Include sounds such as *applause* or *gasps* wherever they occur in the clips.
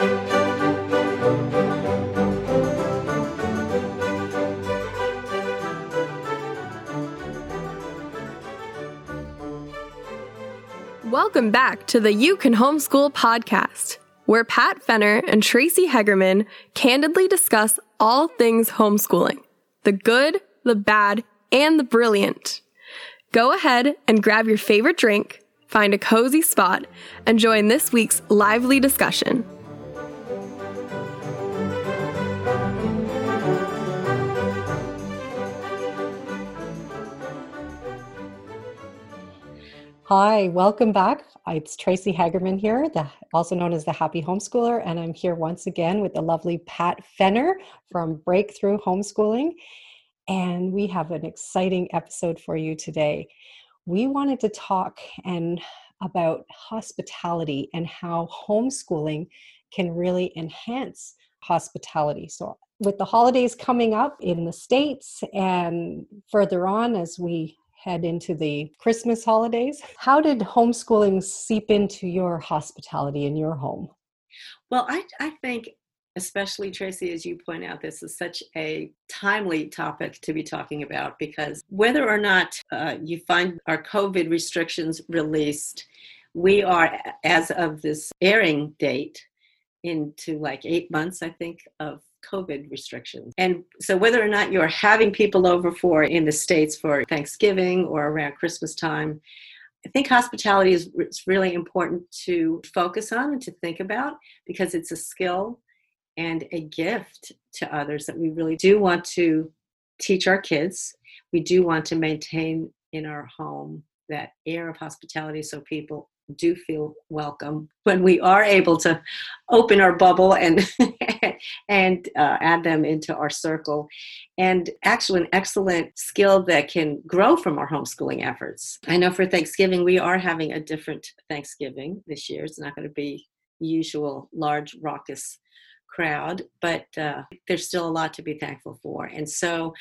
Welcome back to the You Can Homeschool podcast, where Pat Fenner and Tracy Hegerman candidly discuss all things homeschooling the good, the bad, and the brilliant. Go ahead and grab your favorite drink, find a cozy spot, and join this week's lively discussion. Hi, welcome back. Uh, it's Tracy Hagerman here, the, also known as the Happy Homeschooler, and I'm here once again with the lovely Pat Fenner from Breakthrough Homeschooling. And we have an exciting episode for you today. We wanted to talk and about hospitality and how homeschooling can really enhance hospitality. So with the holidays coming up in the States and further on as we head into the Christmas holidays. How did homeschooling seep into your hospitality in your home? Well, I, I think, especially Tracy, as you point out, this is such a timely topic to be talking about because whether or not uh, you find our COVID restrictions released, we are, as of this airing date, into like eight months, I think, of COVID restrictions. And so, whether or not you're having people over for in the States for Thanksgiving or around Christmas time, I think hospitality is it's really important to focus on and to think about because it's a skill and a gift to others that we really do want to teach our kids. We do want to maintain in our home that air of hospitality so people do feel welcome when we are able to open our bubble and *laughs* and uh, add them into our circle. And actually an excellent skill that can grow from our homeschooling efforts. I know for thanksgiving we are having a different thanksgiving this year. It's not going to be usual large raucous crowd, but uh, there's still a lot to be thankful for. And so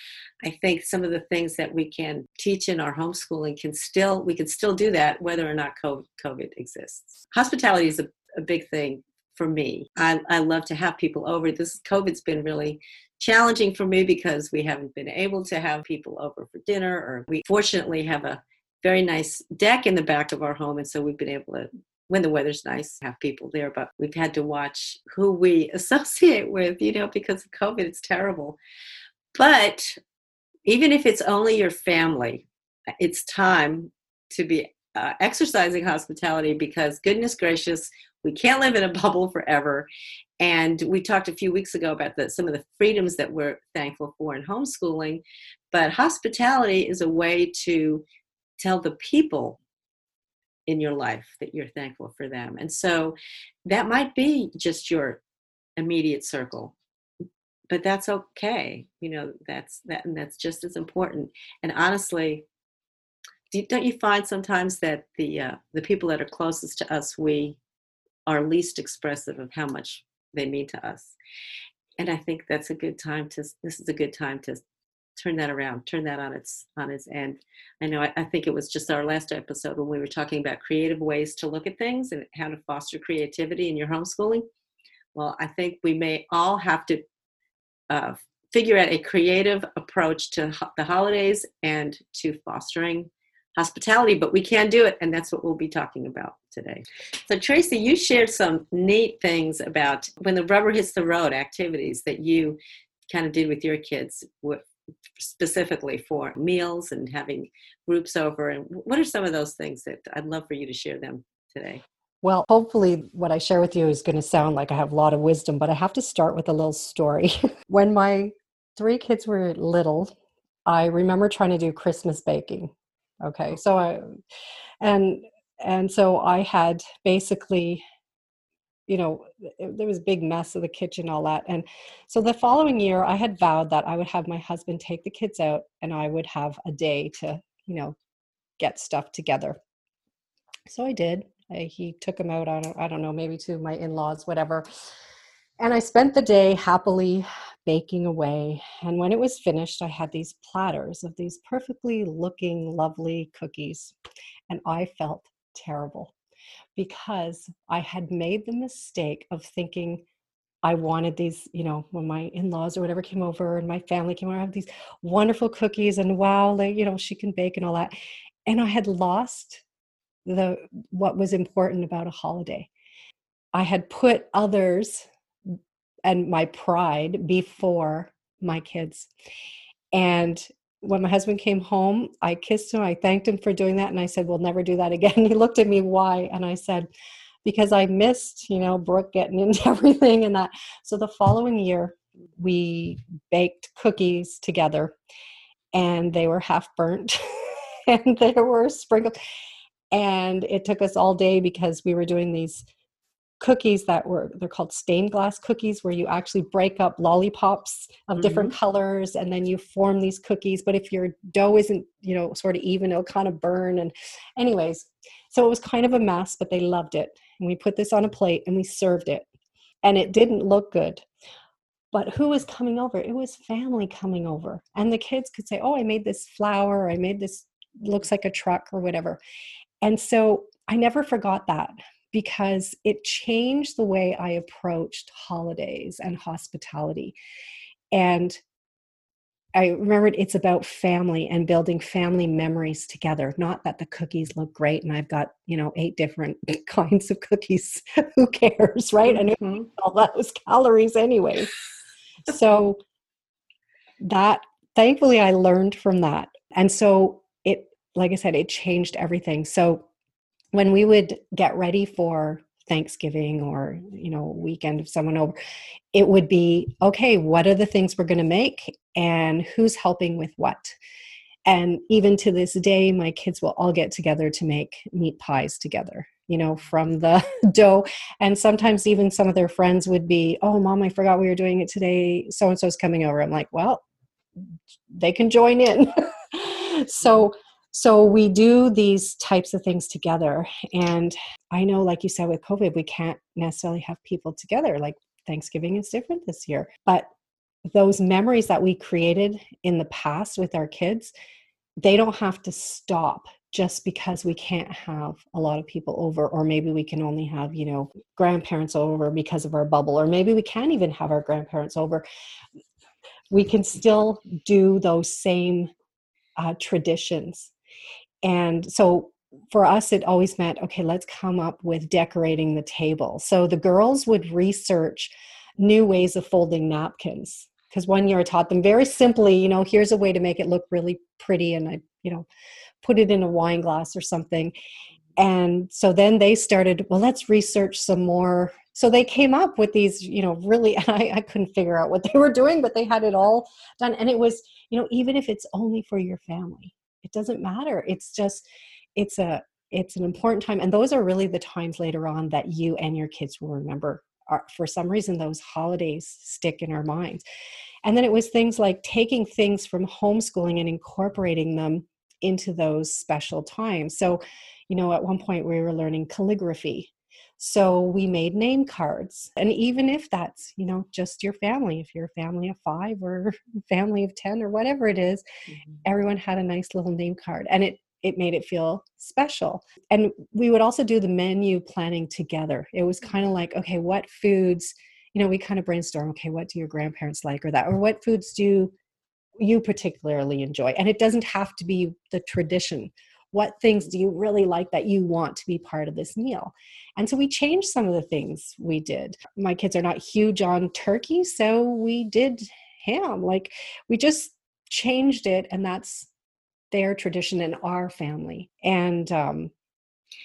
I think some of the things that we can teach in our homeschooling can still, we can still do that whether or not COVID exists. Hospitality is a, a big thing for me. I, I love to have people over. This COVID's been really challenging for me because we haven't been able to have people over for dinner, or we fortunately have a very nice deck in the back of our home, and so we've been able to when the weather's nice, have people there, but we've had to watch who we *laughs* associate with, you know, because of COVID, it's terrible. But even if it's only your family, it's time to be uh, exercising hospitality because, goodness gracious, we can't live in a *laughs* bubble forever. And we talked a few weeks ago about the, some of the freedoms that we're thankful for in homeschooling. But hospitality is a way to tell the people in your life that you're thankful for them. And so that might be just your immediate circle. But that's okay. You know, that's that and that's just as important. And honestly, don't you find sometimes that the uh, the people that are closest to us we are least expressive of how much they mean to us and i think that's a good time to this is a good time to turn that around, turn that on its on its end. I know I, I, think it was just our last episode when we were talking about creative ways to look at things and how to foster creativity in your homeschooling. Well, I think we may all have to uh, figure out a creative approach to ho- the holidays and to fostering hospitality, but we can do it, and that's what we'll be talking about today. So, Tracy, you shared some neat things about when the rubber hits the road activities that you kind of did with your kids specifically for meals and having groups over and what are some of those things that i'd love for you to share them today? Well hopefully what i share with you is going to sound like i have a lot of wisdom but i have to start with a little story. *laughs* When my three kids were little i remember trying to do christmas baking okay? Oh. So i and and so i had basically you know there was a big mess of the kitchen all that and so the following year i had vowed that i would have my husband take the kids out and i would have a day to you know get stuff together. So i did. I, he took them out on i don't know maybe to my in-laws whatever and i spent the day happily baking away and when it was finished i had these platters of these perfectly looking lovely cookies and i felt terrible because I had made the mistake of thinking I wanted these, you know, when my in-laws or whatever came over and my family came over, I have these wonderful cookies and wow, they, you know, she can bake and all that. And I had lost the what was important about a holiday. I had put others and my pride before my kids. And when my husband came home, I kissed him. I thanked him for doing that. And I said, We'll never do that again. *laughs* He looked at me, Why? And I said, Because I missed, you know, Brooke getting *laughs* into everything and that. So the following year, we baked cookies together and they were half burnt *laughs* and they were sprinkled. And it took us all day because we were doing these cookies that were they're called stained glass cookies where you actually break up lollipops of mm-hmm. different colors and then you form these cookies. But if your dough isn't you know sort of even it'll kind of burn. And anyways so it was kind of a mess but they loved it. And we put this on a plate and we served it. And it didn't look good. But who was coming over? It was family coming over. And the kids could say oh i made this flower i made this looks like a truck or whatever. And so i never forgot that because it changed the way I approached holidays and hospitality. And I remembered it's about family and building family memories together. Not that the cookies look great and I've got, you know, eight different *laughs* kinds of cookies. *laughs* Who cares, right? Mm-hmm. And all those calories anyway. so that thankfully I learned from that. And so it, like I said, it changed everything. So when we would get ready for Thanksgiving or you know weekend of someone over, it would be okay. What are the things we're going to make, and who's helping with what? And even to this day, my kids will all get together to make meat pies together. You know, from the *laughs* dough, and sometimes even some of their friends would be, "Oh, mom, I forgot we were doing it today. So and so's coming over." I'm like, "Well, they can join in." *laughs* so so we do these types of things together. And I know, like you said, with COVID, we can't necessarily have people together. Like Thanksgiving is different this year. But those memories that we created in the past with our kids, they don't have to stop just because we can't have a lot of people over or maybe we can only have you know grandparents over because of our bubble or maybe we can't even have our grandparents over we can still do those same uh, traditions and so for us it always meant okay let's come up with decorating the table. So the girls would research new ways of folding napkins because one year i taught them very simply you know here's a way to make it look really pretty and i you know put it in a wine glass or something. And so then they started well let's research some more. So they came up with these you know really *laughs* and I, I couldn't figure out what they were doing but they had it all done. And it was you know even if it's only for your family it doesn't matter it's just it's a it's an important time and those are really the times later on that you and your kids will remember are, for some reason those holidays stick in our minds. And then it was things like taking things from homeschooling and incorporating them into those special times. So you know at one point we were learning calligraphy so we made name cards. And even if that's, you know, just your family, if you're a family of five or *laughs* family of 10 or whatever it is, mm-hmm. everyone had a nice little name card. And it it made it feel special. And we would also do the menu planning together. It was kind of like, okay, what foods, you know, we kind of brainstorm, okay, what do your grandparents like or that, or what foods do you particularly enjoy? And it doesn't have to be the tradition what things do you really like that you want to be part of this meal? And so we changed some of the things we did. My kids are not huge on turkey so we did ham. Like we just changed it and that's their tradition in our family. And um,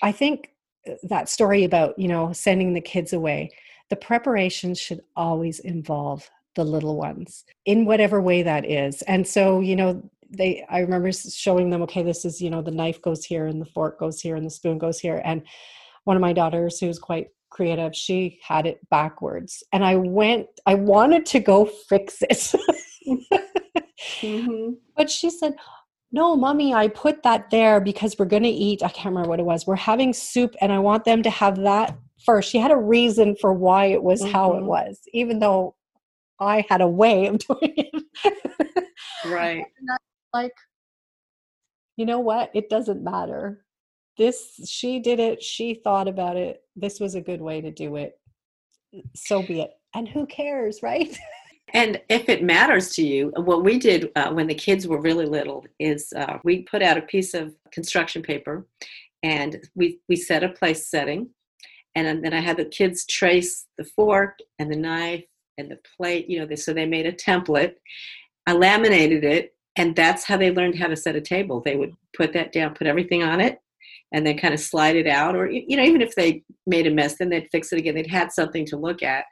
i think uh, that story about you know sending the kids away the preparations should always involve the little ones in whatever way that is. And so you know they i remember showing them okay this is you know the knife goes here and the fork goes here and the spoon goes here and one of my daughters who's quite creative she had it backwards and i went i wanted to go fix it mm-hmm. *laughs* but she said no mommy i put that there because we're going to eat i can't remember what it was we're having soup and i want them to have that first she had a reason for why it was mm-hmm. how it mm-hmm. was even though i had a way of *laughs* doing it right *laughs* like you know what? It doesn't matter. This she did it she thought about it this was a good way to do it so be it. And who cares right? *laughs* And if it matters to you what we did uh, when the kids were really little is uh, we put out a piece of construction paper and we we set a place setting and then i had the kids trace the fork and the knife and the plate you know so they made a template. I laminated it and that's how they learned how to set a table. They would put that down put everything on it and then kind of slide it out or you know even if they made a mess then they'd fix it again. They'd had something to look at.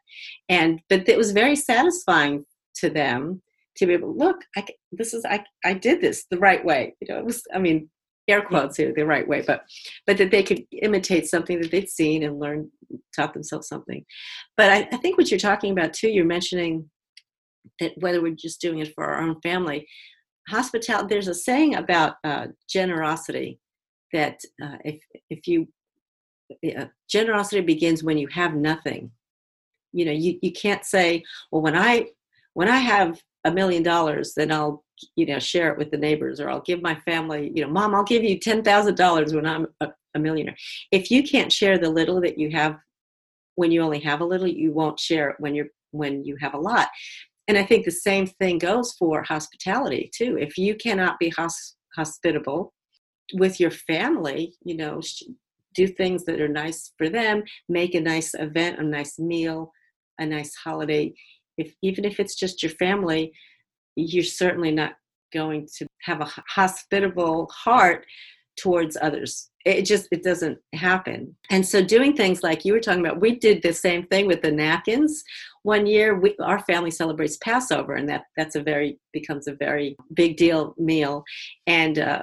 And but it was very satisfying to them to be able to look I, this is I, I did this the right way. You know it was i mean air quotes here the right way but but that they could imitate something that they'd seen and learn taught themselves something. But I, I think what you're talking about too you're mentioning that whether we're just doing it for our own family hospitality there's a saying about uh, generosity that uh, if if you uh, generosity begins when you have nothing. You know you, you can't say well when i when i have a million dollars then i'll you know share it with the neighbors or i'll give my family you know mom i'll give you $10000 when i'm a, a millionaire. If you can't share the little that you have when you only have a little you won't share it when you're when you have a lot and i think the same thing goes for hospitality too if you cannot be hos- hospitable with your family, you know, do things that are nice for them, make a nice event, a nice meal, a nice holiday. If even if it's just your family, you're certainly not going to have a hospitable heart towards others it just it doesn't happen and so doing things like you were talking about we did the same thing with the napkins one year we, our family celebrates passover and that that's a very becomes a very big deal meal and uh,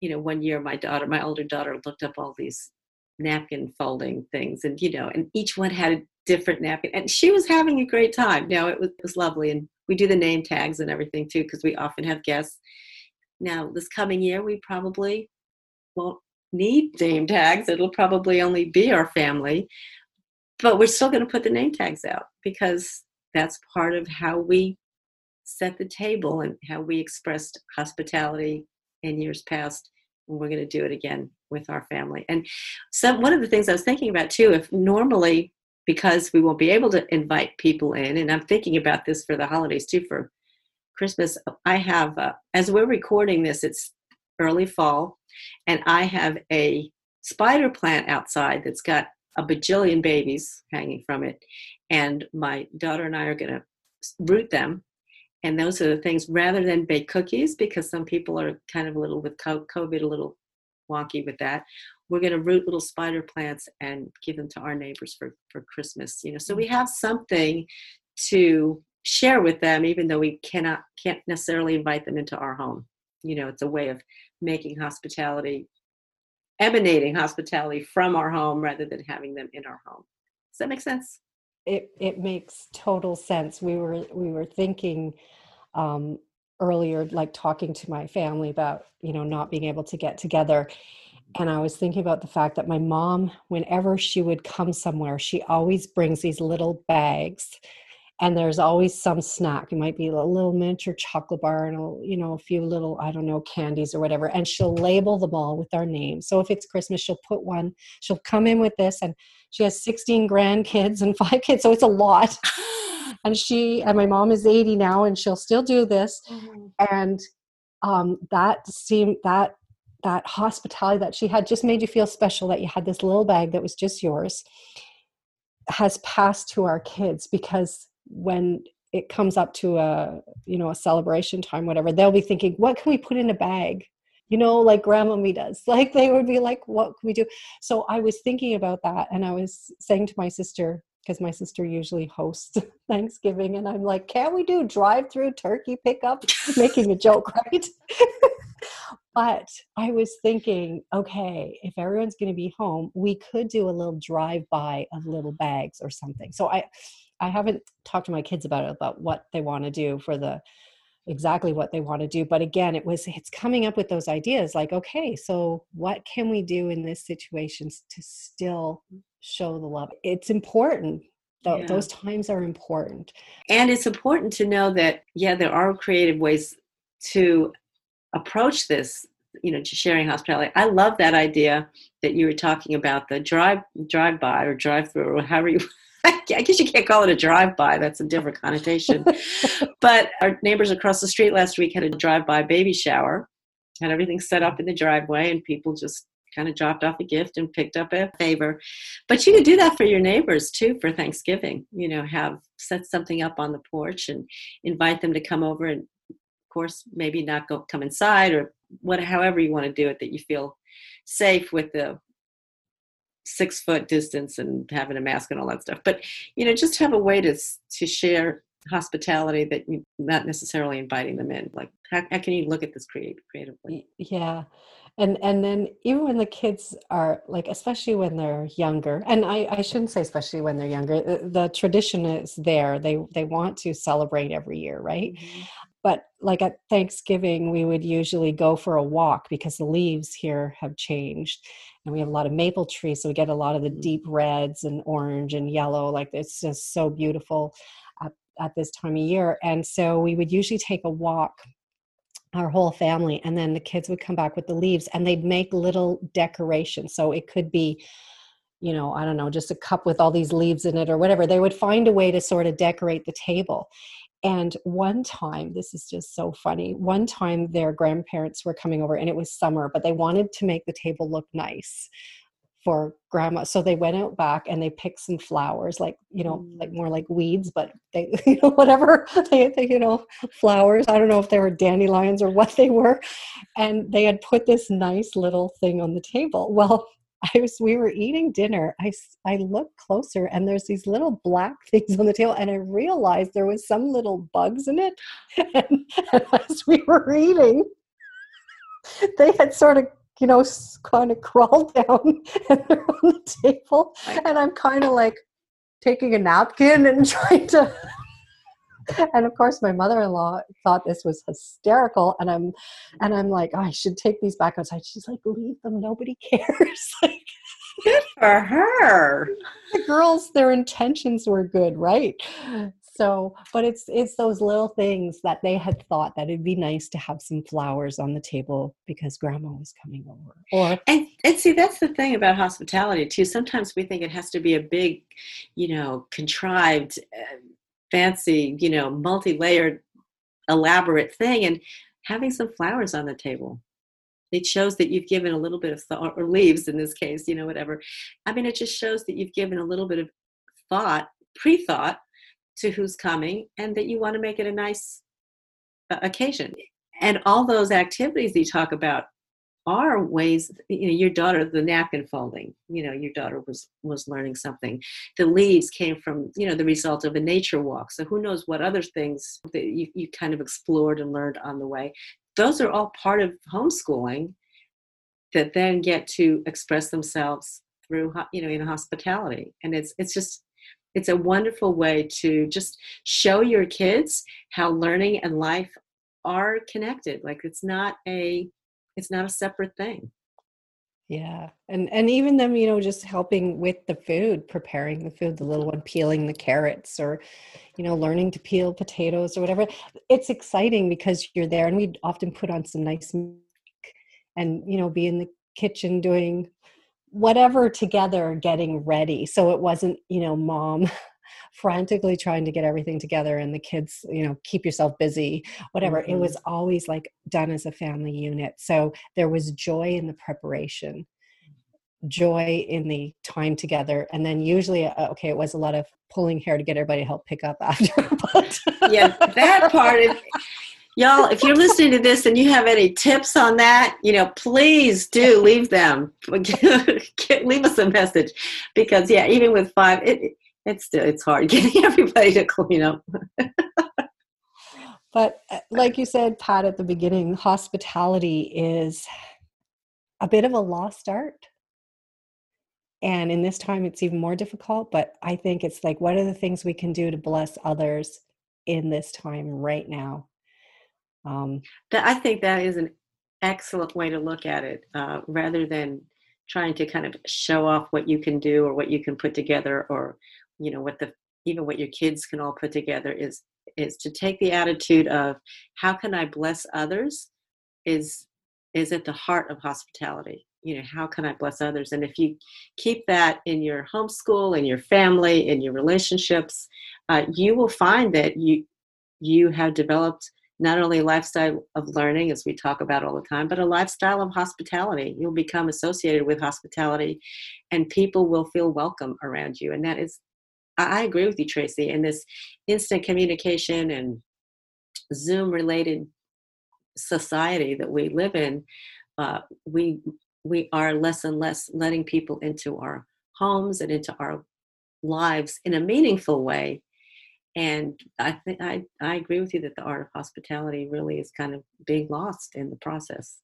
you know, one year my daughter, my older daughter, looked up all these napkin folding things, and you know, and each one had a different napkin, and she was having a great time. Now it was, it was lovely, and we do the name tags and everything too, because we often have guests. Now this coming year, we probably won't need name tags. It'll probably only be our family, but we're still going to put the name tags out because that's part of how we set the table and how we expressed hospitality in years past and we're going to do it again with our family and so one of the things i was thinking about too if normally because we won't be able to invite people in and i'm thinking about this for the holidays too for christmas i have uh, as we're recording this it's early fall and i have a spider plant outside that's got a bajillion babies hanging from it and my daughter and i are going to root them. And those are the things rather than bake cookies because some people are kind of a little with covid a little wonky with that we're going to root little spider plants and give them to our neighbors for for christmas you know? So we have something to share with them even though we cannot can't necessarily invite them into our home you know it's a way of making hospitality emanating hospitality from our home rather than having them in our home. Does that make sense? It it makes total sense. We were we were thinking um, earlier, like talking to my family about you know not being able to get together, and I was thinking about the fact that my mom, whenever she would come somewhere, she always brings these little bags and there's always some snack. It might be a little miniature chocolate bar and a, you know a few little I don't know candies or whatever, and she'll label them all with our name. So if it's Christmas, she'll put one. She'll come in with this, and she has 16 grandkids and *laughs* five kids, so it's a lot. *gasps* and she and my mom is 80 now, and she'll still do this, mm-hmm. and um, that seemed that that hospitality that she had just made you feel special that you had this little bag that was just yours has passed to our kids because when it comes up to a you know a celebration time whatever they'll be thinking what can we put in a bag? You know like grandmommy does. *laughs* Like they would be like what can we do? So i was thinking about that and i was saying to my sister because my sister usually hosts *laughs* thanksgiving and i'm like can't we do drive through turkey pickup? *laughs* Making a joke right? But i was thinking okay if everyone's going to be home we could do a little drive by of little bags or something. So i I haven't talked to my kids about it about what they want to do for the exactly what they want to do but again it was it's coming up with those ideas like okay so what can we do in this situation to still show the love? It's important yeah. those times are important. And it's important to know that yeah there are creative ways to approach this you know to sharing hospitality. I love that idea that you were talking about the drive drive by or drive through or however you *laughs* *laughs* I guess you can't call it a drive by. That's a different connotation. *laughs* but our neighbors across the street last week had a drive by baby shower, had everything set up in the driveway, and people just kind of dropped off a gift and picked up a favor. But you could do that for your neighbors too for Thanksgiving. You know, have set something up on the porch and invite them to come over and of course maybe not go come inside or what however you want to do it that you feel safe with the six foot distance and having a mask and all that stuff. But you know just have a way to to share hospitality that you not necessarily inviting them in. Like how, how can you look at this create, creatively? Yeah. And and then even when the kids are like especially when they're younger and i i shouldn't say especially when they're younger the, the tradition is there. They they want to celebrate every year right? Mm-hmm. But like at Thanksgiving, we would usually go for a walk because the leaves here have changed. And we have a lot of maple trees, so we get a lot of the mm. deep reds and orange and yellow. Like it's just so beautiful at, at this time of year. And so we would usually take a walk our whole family and then the kids would come back with the leaves and they'd make little decorations so it could be you know i don't know just a cup with all these leaves in it or whatever they would find a way to sort of decorate the table and one time, this is just so funny. One time, their grandparents were coming over, and it was summer, but they wanted to make the table look nice for grandma. So they went out back and they picked some flowers, like you know, like mm. more like weeds, but they, *laughs* you know, whatever *laughs* they, they, you know, flowers. I don't know if they were dandelions or what they were, and they had put this nice little thing on the table. Well, I was we were eating dinner. I I looked closer and there's these little black *laughs* things on the table, and I realized there was some little bugs in it. And, *laughs* and as we were eating, *laughs* they had sort of you know kind of crawled down and they're on the table, and I'm kind of like taking a napkin and trying to and of course my mother-in-law thought this was hysterical and i'm and i'm like oh, i should take these back outside. She's like leave them. Nobody *laughs* cares. Like good for her. the girls their intentions were good right? So but it's it's those little things that they had thought that it'd be nice to have some flowers on the table because grandma was coming over. Or and, and see that's the thing about hospitality too. Sometimes we think it has to be a big you know contrived uh, fancy, you know, multi-layered, elaborate thing, and having some flowers on the table. It shows that you've given a little bit of thought, or leaves in this case, you know, whatever. I mean, it just shows that you've given a little bit of thought, pre-thought, to who's coming, and that you want to make it a nice uh, occasion. And all those activities you talk about are ways you know your daughter the napkin folding you know your daughter was was learning something. The leaves came from you know the result of a nature walk so who knows what other things that you, you kind of explored and learned on the way. Those are all part of homeschooling that then get to express themselves through you know in hospitality. And it's it's just it's a wonderful way to just show your kids how learning and life are connected. Like it's not a it's not a separate thing. Yeah and and even them you know just helping with the food preparing the food the little one peeling the carrots or you know learning to peel potatoes or whatever. It's exciting because you're there and we often put on some nice and you know be in the kitchen doing whatever together getting ready. So it wasn't you know mom *laughs* frantically trying to get everything together and the kids you know keep yourself busy whatever. Mm-hmm. it was always like done as a family unit. So there was joy in the preparation joy in the time together and then usually uh, okay it was a lot of pulling hair to get everybody to help pick up *laughs* after but yeah that part is y'all if you're listening to this and you have any tips on that you know please do leave them. *laughs* Leave us a message because yeah even with five it, it's still it's hard *laughs* getting everybody to clean up. *laughs* But uh, like you said pat at the beginning hospitality is a bit of a lost art. And in this time it's even more difficult but i think it's like what are the things we can do to bless others in this time right now? Um, i think that is an excellent way to look at it uh, rather than trying to kind of show off what you can do or what you can put together or you know what the even what your kids can all put together is is to take the attitude of how can i bless others is is at the heart of hospitality. You know, how can I bless others? And if you keep that in your homeschool, in your family, in your relationships, uh, you will find that you you have developed not only a lifestyle of learning, as we talk about all the time, but a lifestyle of hospitality. You'll become associated with hospitality, and people will feel welcome around you. And that is, I agree with you, Tracy. In this instant communication and Zoom related society that we live in, uh, we we are less and less letting people into our homes and into our lives in a meaningful way and I think I, I agree with you that the art of hospitality really is kind of being lost in the process.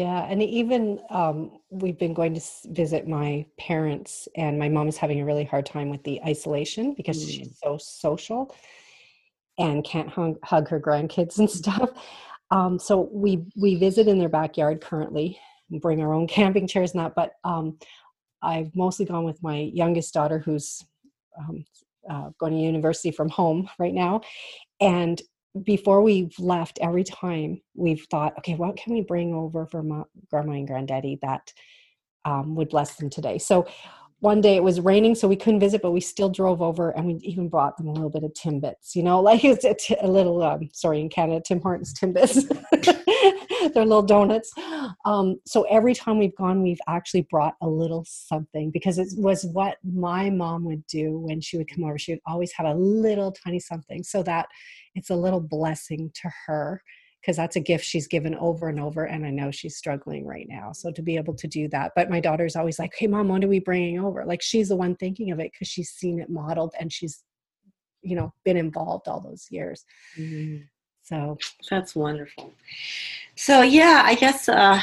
Yeah, and even um, we've been going to visit my parents, and my mom is having a really hard time with the isolation because mm. she's so social and can't hung, hug her grandkids and *laughs* stuff. Um, so we we visit in their backyard currently, bring our own *laughs* camping chairs and that. But um, I've mostly gone with my youngest daughter, who's um, uh, going to university from home right now. And before we've left, every time we've thought, okay, what can we bring over for grandma and granddaddy that um, would bless them today? So one day it was raining, so we couldn't visit, but we still drove over and we even brought them a little bit of Timbits, you know, *laughs* like it's a, t- a little, um, sorry, in Canada, Tim Hortons Timbits. *laughs* *laughs* They're little donuts. Um, so every time we've gone, we've actually brought a little something because it was what my mom would do when she would come over. She would always have a little tiny something so that it's a little blessing to her because that's a gift she's given over and over and i know she's struggling right now so to be able to do that but my daughter's always like hey mom what are we bringing over like she's the one thinking of it because she's seen it modeled and she's you know been involved all those years mm-hmm. So that's wonderful so yeah i guess uh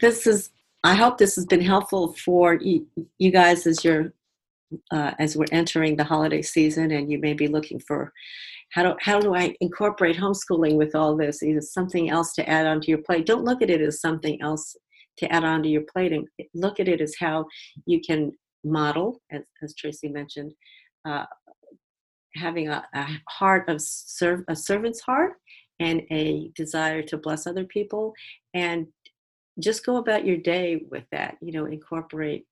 this is i hope this has been helpful for you, you guys as you're uh, as we're entering the holiday season and you may be looking for how do, how do I incorporate homeschooling with all this? Is something else to add onto your plate? Don't look at it as something else to add onto your plate and look at it as how you can model, as, as Tracy mentioned, uh, having a, a, heart of serve, a servant's heart and a desire to bless other people and just go about your day with that you know incorporate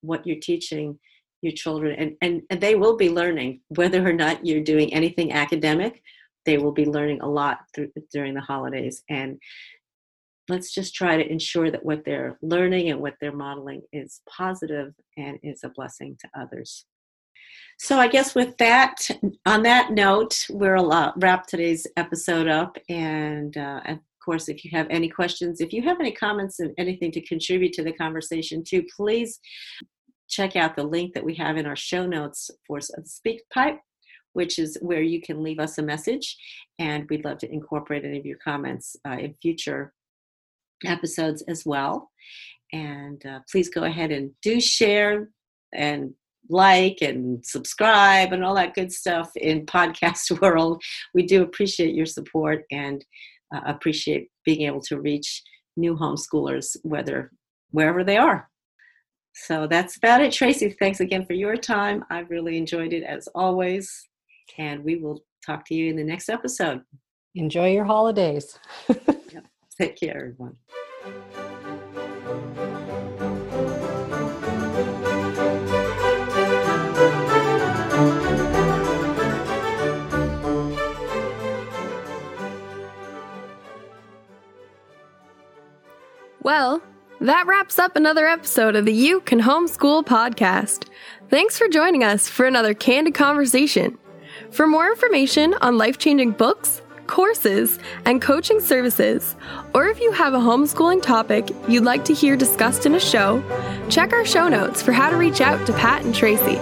what you're teaching your children and, and, and they will be learning whether or not you're doing anything academic they will be learning a lot through, during the holidays and let's just try to ensure that what they're learning and what they're modeling is positive and is a blessing to others so i guess with that on that note we'll uh, wrap today's episode up and uh, of course if you have any questions if you have any comments and anything to contribute to the conversation too please check out the link that we have in our show notes for SpeakPipe, which is where you can leave us a message. And we'd love to incorporate any of your comments uh, in future episodes as well. And uh, please go ahead and do share and like and subscribe and all that good stuff in podcast *laughs* world. We do appreciate your support and uh, appreciate being able to reach new homeschoolers, whether wherever they are. So that's about it. Tracy, thanks again for your time. I've really enjoyed it as always. And we will talk to you in the next episode. Enjoy your holidays. *laughs* yep. Take care, everyone. Well, that wraps up another episode of the You Can Homeschool podcast. Thanks for joining us for another candid conversation. For more information on life changing books, courses, and coaching services, or if you have a homeschooling topic you'd like to hear discussed in a show, check our show notes for how to reach out to Pat and Tracy.